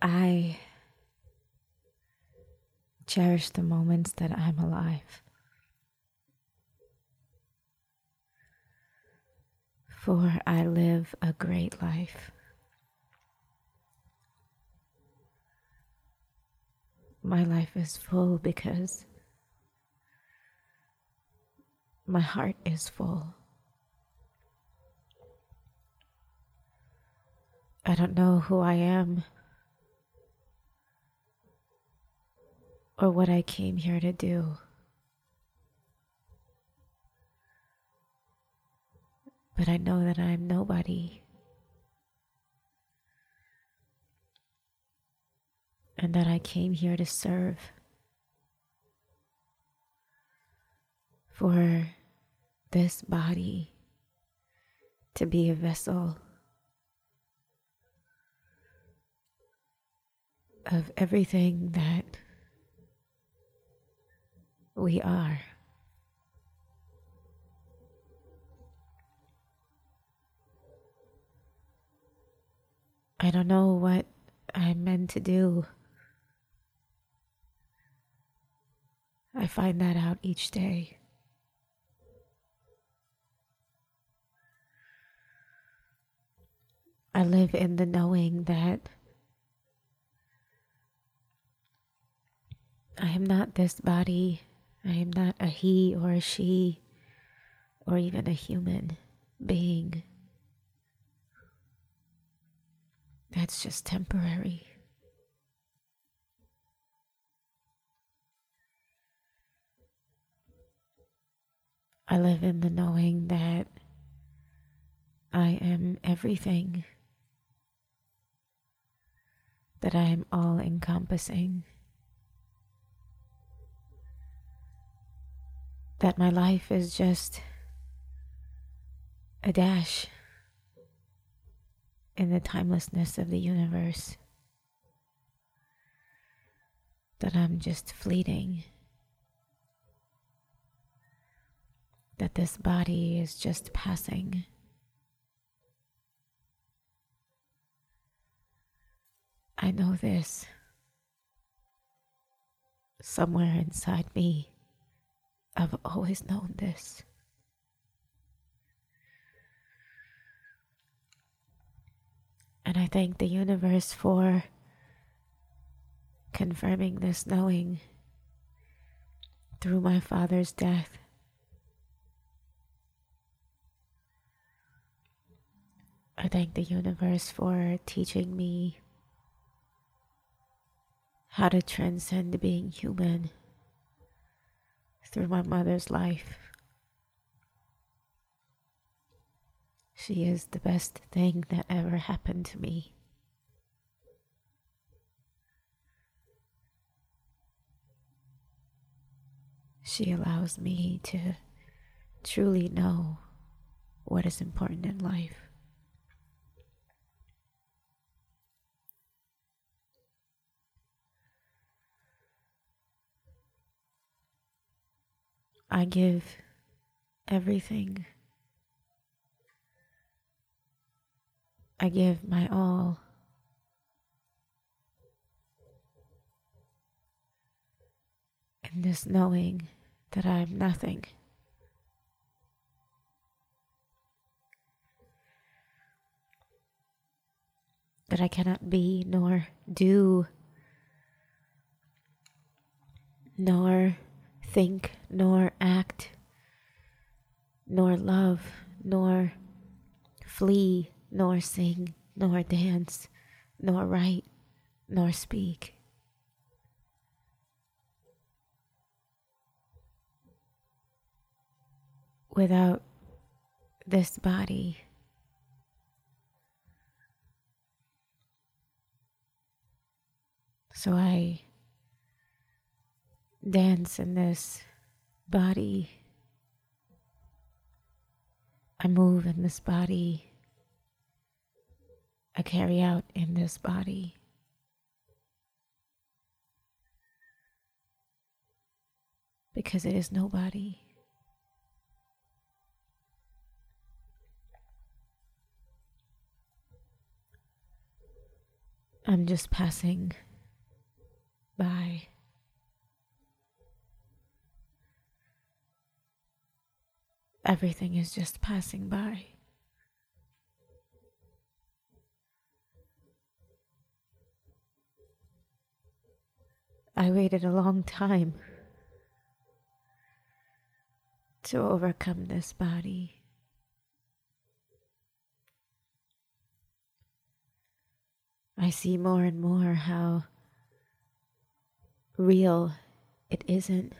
I cherish the moments that I'm alive. For I live a great life. My life is full because my heart is full. I don't know who I am or what I came here to do. But I know that I'm nobody. And that I came here to serve. For this body to be a vessel of everything that we are. I don't know what I'm meant to do. I find that out each day. I live in the knowing that I am not this body I am not a he or a she or even a human being. That's just temporary. I live in the knowing that I am everything, that I am all encompassing. That my life is just a dash in the timelessness of the universe. That I'm just fleeting. That this body is just passing. I know this somewhere inside me. I've always known this. And I thank the universe for confirming this knowing through my father's death. I thank the universe for teaching me how to transcend being human through my mother's life. She is the best thing that ever happened to me. She allows me to truly know what is important in life. I give everything. I give my all. In this knowing that I am nothing. That I cannot be nor do nor think, nor act, nor love, nor flee, nor sing, nor dance, nor write, nor speak. Without this body, so I dance in this body. I move in this body. I carry out in this body. Because it is nobody. I'm just passing by. Everything is just passing by. I waited a long time to overcome this body. I see more and more how real it isn't.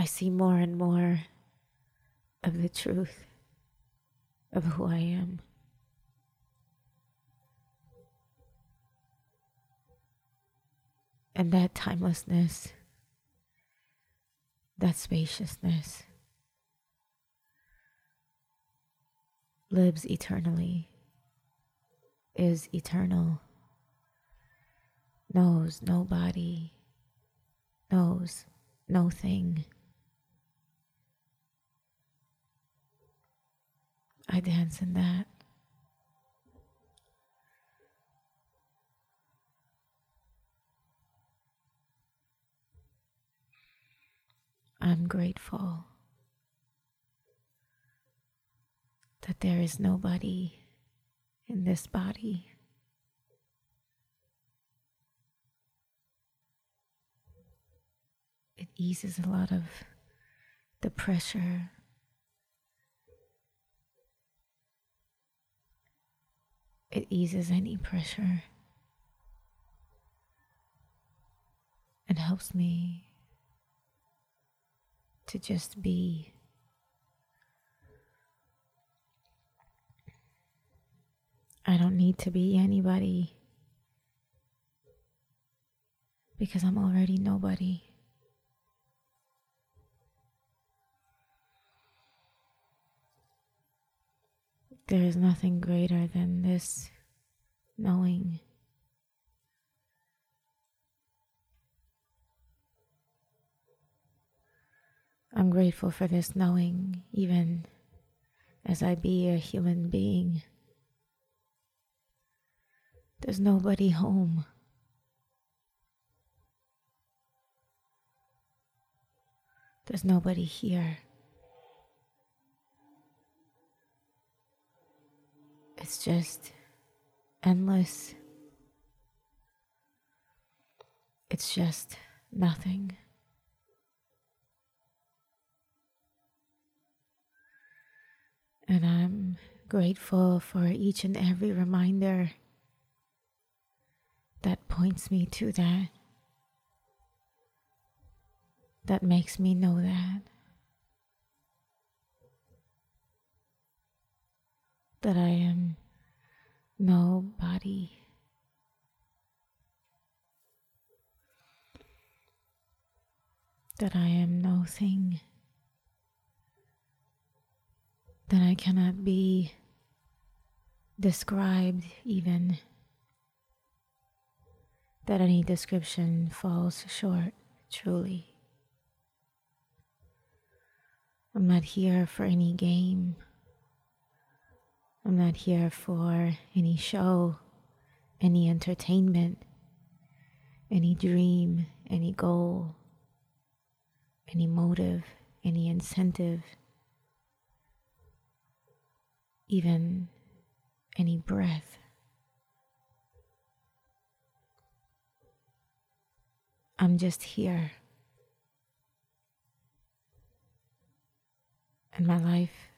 I see more and more of the truth of who I am. And that timelessness, that spaciousness, lives eternally, is eternal, knows no body, knows no thing. I dance in that. I'm grateful that there is nobody in this body. It eases a lot of the pressure. It eases any pressure and helps me to just be. I don't need to be anybody because I'm already nobody. There is nothing greater than this knowing. I'm grateful for this knowing, even as I be a human being. There's nobody home. There's nobody here. It's just endless. It's just nothing. And I'm grateful for each and every reminder that points me to that, that makes me know that. That I am nobody. That I am no thing that I cannot be described, even that any description falls short, truly. I'm not here for any game. I'm not here for any show, any entertainment, any dream, any goal, any motive, any incentive even any breath. I'm just here. And my life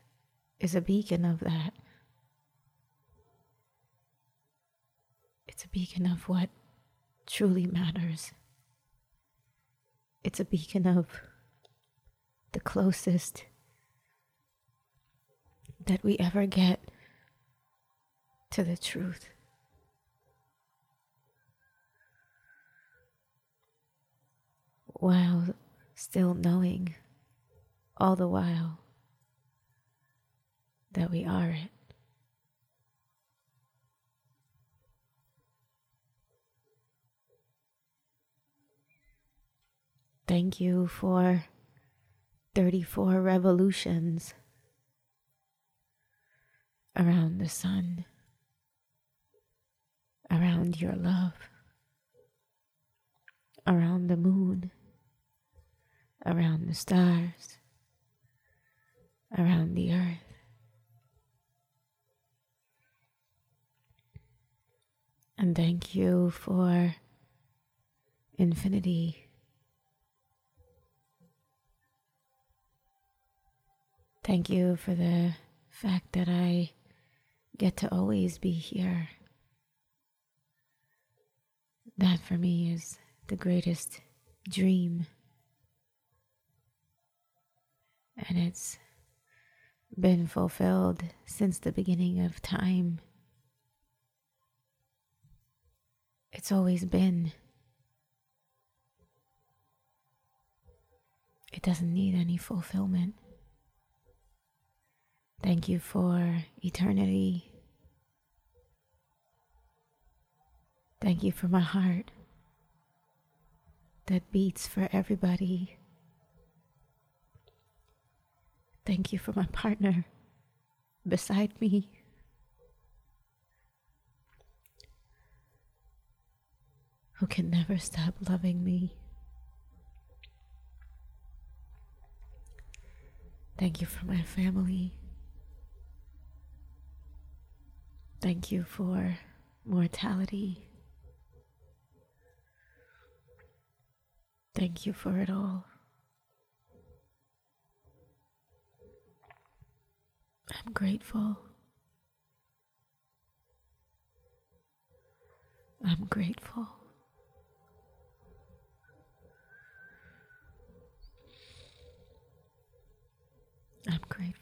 is a beacon of that. A beacon of what truly matters. It's a beacon of the closest that we ever get to the truth. While still knowing all the while that we are it. Thank you for 34 revolutions around the sun, around your love, around the moon, around the stars, around the earth. And thank you for infinity. Thank you for the fact that I get to always be here. That for me is the greatest dream. And it's been fulfilled since the beginning of time. It's always been. It doesn't need any fulfillment. Thank you for eternity. Thank you for my heart that beats for everybody. Thank you for my partner beside me. Who can never stop loving me. Thank you for my family. Thank you for mortality. Thank you for it all. I'm grateful. I'm grateful. I'm grateful.